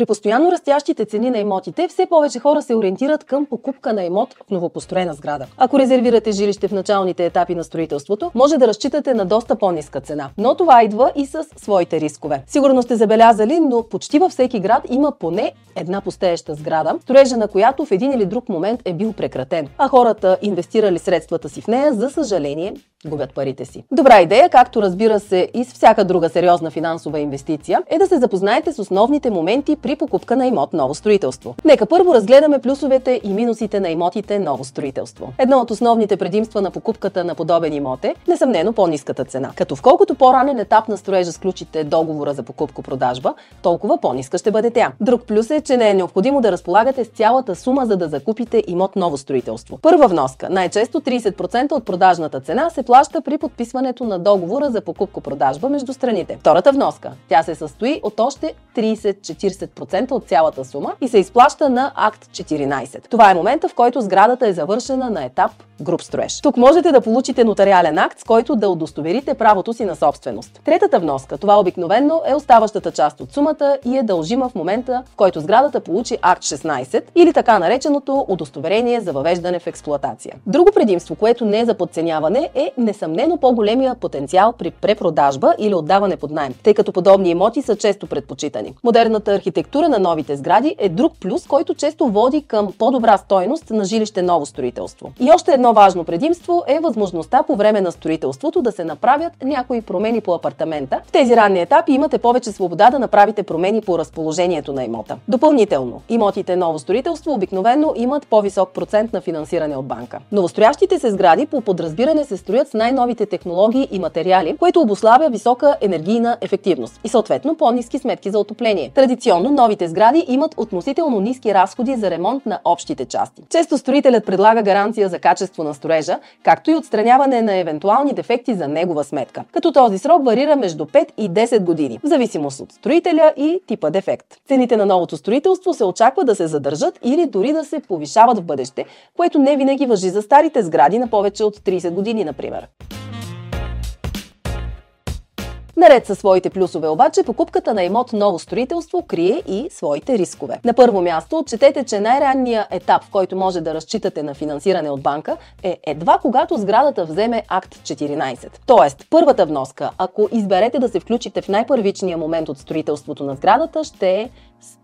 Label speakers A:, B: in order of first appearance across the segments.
A: При постоянно растящите цени на имотите, все повече хора се ориентират към покупка на имот в новопостроена сграда. Ако резервирате жилище в началните етапи на строителството, може да разчитате на доста по-ниска цена. Но това идва и с своите рискове. Сигурно сте забелязали, но почти във всеки град има поне една пустееща сграда, строежа на която в един или друг момент е бил прекратен. А хората, инвестирали средствата си в нея, за съжаление, губят парите си. Добра идея, както разбира се и с всяка друга сериозна финансова инвестиция, е да се запознаете с основните моменти при покупка на имот ново строителство. Нека първо разгледаме плюсовете и минусите на имотите ново строителство. Едно от основните предимства на покупката на подобен имот е несъмнено по-ниската цена. Като в колкото по-ранен етап на строежа сключите договора за покупко-продажба, толкова по-ниска ще бъде тя. Друг плюс е, че не е необходимо да разполагате с цялата сума, за да закупите имот ново строителство. Първа вноска, най-често 30% от продажната цена се плаща при подписването на договора за покупко-продажба между страните. Втората вноска, тя се състои от още 30-40% от цялата сума и се изплаща на акт 14. Това е момента, в който сградата е завършена на етап груп строеж. Тук можете да получите нотариален акт, с който да удостоверите правото си на собственост. Третата вноска, това обикновенно е оставащата част от сумата и е дължима в момента, в който сградата получи акт 16 или така нареченото удостоверение за въвеждане в експлоатация. Друго предимство, което не е за подценяване, е несъмнено по-големия потенциал при препродажба или отдаване под найем, тъй като подобни имоти са често предпочитани. Модерната архитектура на новите сгради е друг плюс, който често води към по-добра стойност на жилище ново строителство. И още едно важно предимство е възможността по време на строителството да се направят някои промени по апартамента. В тези ранни етапи имате повече свобода да направите промени по разположението на имота. Допълнително, имотите ново строителство обикновено имат по-висок процент на финансиране от банка. Новостроящите се сгради по подразбиране се строят с най-новите технологии и материали, което обославя висока енергийна ефективност и съответно по-низки сметки за отопление. Традиционно новите сгради имат относително ниски разходи за ремонт на общите части. Често строителят предлага гаранция за качество на строежа, както и отстраняване на евентуални дефекти за негова сметка, като този срок варира между 5 и 10 години, в зависимост от строителя и типа дефект. Цените на новото строителство се очаква да се задържат или дори да се повишават в бъдеще, което не винаги въжи за старите сгради на повече от 30 години, например. Наред със своите плюсове обаче, покупката на имот ново строителство крие и своите рискове. На първо място, отчетете, че най-ранният етап, в който може да разчитате на финансиране от банка, е едва когато сградата вземе акт 14. Тоест, първата вноска, ако изберете да се включите в най-първичния момент от строителството на сградата, ще е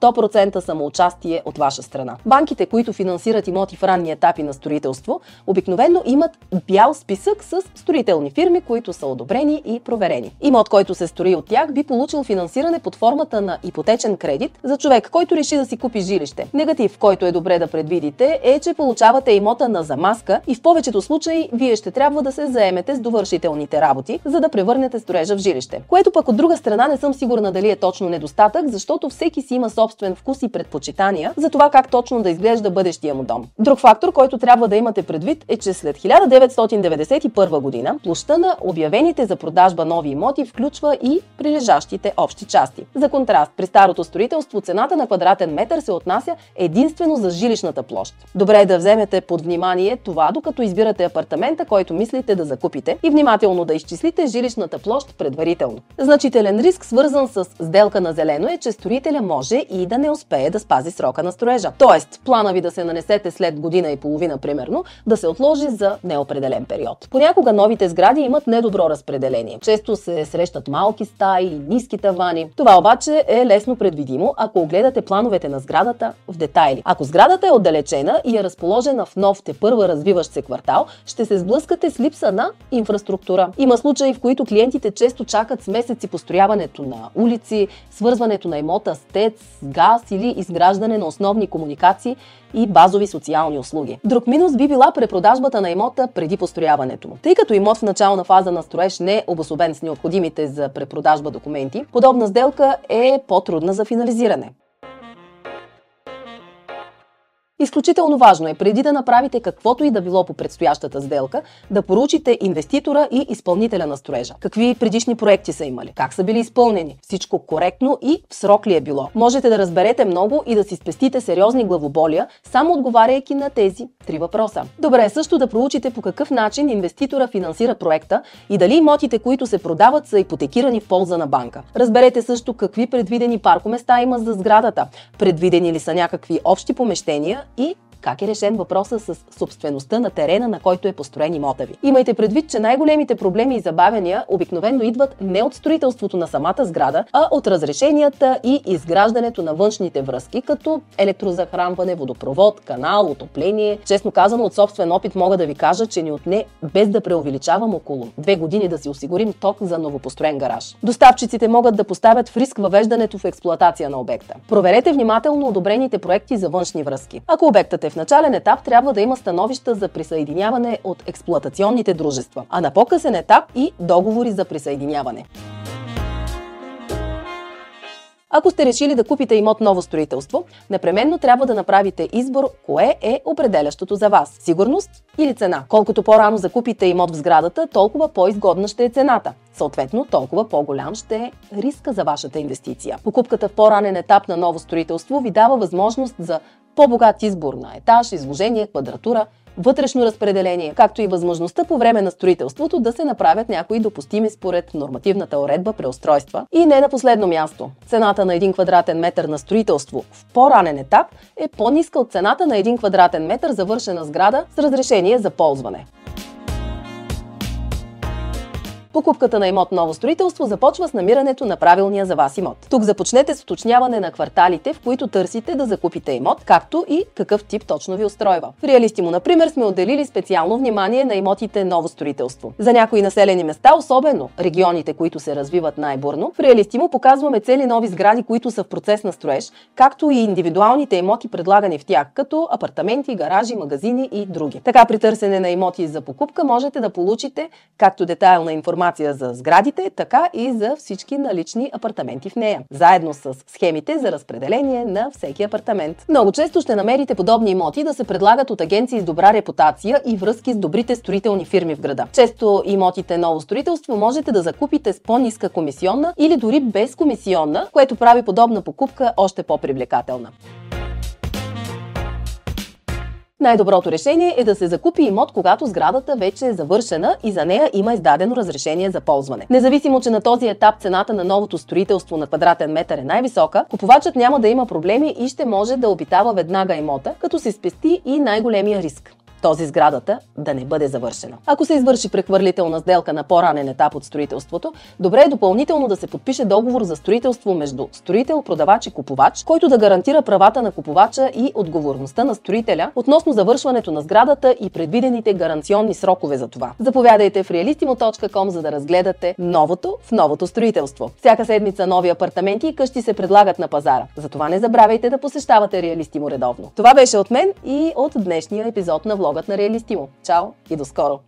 A: 100% самоучастие от ваша страна. Банките, които финансират имоти в ранни етапи на строителство, обикновено имат бял списък с строителни фирми, които са одобрени и проверени. Имот, който се строи от тях, би получил финансиране под формата на ипотечен кредит за човек, който реши да си купи жилище. Негатив, който е добре да предвидите, е, че получавате имота на замазка и в повечето случаи вие ще трябва да се заемете с довършителните работи, за да превърнете строежа в жилище. Което пък от друга страна не съм сигурна дали е точно недостатък, защото всеки си има има собствен вкус и предпочитания за това как точно да изглежда бъдещия му дом. Друг фактор, който трябва да имате предвид е, че след 1991 година площа на обявените за продажба нови имоти включва и прилежащите общи части. За контраст, при старото строителство цената на квадратен метър се отнася единствено за жилищната площ. Добре е да вземете под внимание това, докато избирате апартамента, който мислите да закупите и внимателно да изчислите жилищната площ предварително. Значителен риск, свързан с сделка на зелено е, че строителя може може и да не успее да спази срока на строежа. Тоест, плана ви да се нанесете след година и половина, примерно, да се отложи за неопределен период. Понякога новите сгради имат недобро разпределение. Често се срещат малки стаи ниски тавани. Това обаче е лесно предвидимо, ако огледате плановете на сградата в детайли. Ако сградата е отдалечена и е разположена в нов те първа развиващ се квартал, ще се сблъскате с липса на инфраструктура. Има случаи, в които клиентите често чакат с месеци построяването на улици, свързването на имота с ТЕЦ, газ или изграждане на основни комуникации и базови социални услуги. Друг минус би била препродажбата на имота преди построяването му. Тъй като имот в начална фаза на строеж не е обособен с необходимите за препродажба документи, подобна сделка е по-трудна за финализиране. Изключително важно е преди да направите каквото и да било по предстоящата сделка, да поручите инвеститора и изпълнителя на строежа. Какви предишни проекти са имали? Как са били изпълнени? Всичко коректно и в срок ли е било? Можете да разберете много и да си спестите сериозни главоболия, само отговаряйки на тези три въпроса. Добре е също да проучите по какъв начин инвеститора финансира проекта и дали имотите, които се продават, са ипотекирани в полза на банка. Разберете също какви предвидени паркоместа има за сградата. Предвидени ли са някакви общи помещения и как е решен въпроса с собствеността на терена, на който е построен имота ви. Имайте предвид, че най-големите проблеми и забавяния обикновено идват не от строителството на самата сграда, а от разрешенията и изграждането на външните връзки, като електрозахранване, водопровод, канал, отопление. Честно казано, от собствен опит мога да ви кажа, че ни отне, без да преувеличавам около две години да си осигурим ток за новопостроен гараж. Доставчиците могат да поставят в риск въвеждането в експлоатация на обекта. Проверете внимателно одобрените проекти за външни връзки. Ако обектът е в начален етап трябва да има становища за присъединяване от експлуатационните дружества, а на по-късен етап и договори за присъединяване. Ако сте решили да купите имот ново строителство, непременно трябва да направите избор кое е определящото за вас – сигурност или цена. Колкото по-рано закупите имот в сградата, толкова по-изгодна ще е цената. Съответно, толкова по-голям ще е риска за вашата инвестиция. Покупката в по-ранен етап на ново строителство ви дава възможност за по-богат избор на етаж, изложение, квадратура, вътрешно разпределение, както и възможността по време на строителството да се направят някои допустими според нормативната уредба преустройства. И не на последно място, цената на 1 квадратен метър на строителство в по-ранен етап е по-ниска от цената на 1 квадратен метър завършена сграда с разрешение за ползване. Покупката на имот ново строителство започва с намирането на правилния за вас имот. Тук започнете с уточняване на кварталите, в които търсите да закупите имот, както и какъв тип точно ви устройва. В Реалистимо, например, сме отделили специално внимание на имотите ново строителство. За някои населени места, особено регионите, които се развиват най-бурно, в Реалистимо показваме цели нови сгради, които са в процес на строеж, както и индивидуалните имоти предлагани в тях, като апартаменти, гаражи, магазини и други. Така при търсене на имоти за покупка можете да получите както детайлна информация информация за сградите, така и за всички налични апартаменти в нея, заедно с схемите за разпределение на всеки апартамент. Много често ще намерите подобни имоти да се предлагат от агенции с добра репутация и връзки с добрите строителни фирми в града. Често имотите ново строителство можете да закупите с по-ниска комисионна или дори без комисионна, което прави подобна покупка още по-привлекателна. Най-доброто решение е да се закупи имот, когато сградата вече е завършена и за нея има издадено разрешение за ползване. Независимо, че на този етап цената на новото строителство на квадратен метър е най-висока, купувачът няма да има проблеми и ще може да обитава веднага имота, като се спести и най-големия риск този сградата да не бъде завършена. Ако се извърши прехвърлителна сделка на по-ранен етап от строителството, добре е допълнително да се подпише договор за строителство между строител, продавач и купувач, който да гарантира правата на купувача и отговорността на строителя относно завършването на сградата и предвидените гаранционни срокове за това. Заповядайте в realistimo.com за да разгледате новото в новото строителство. Всяка седмица нови апартаменти и къщи се предлагат на пазара. Затова не забравяйте да посещавате Реалистимо редовно. Това беше от мен и от днешния епизод на влога блогът на Реалистимо. Чао и до скоро!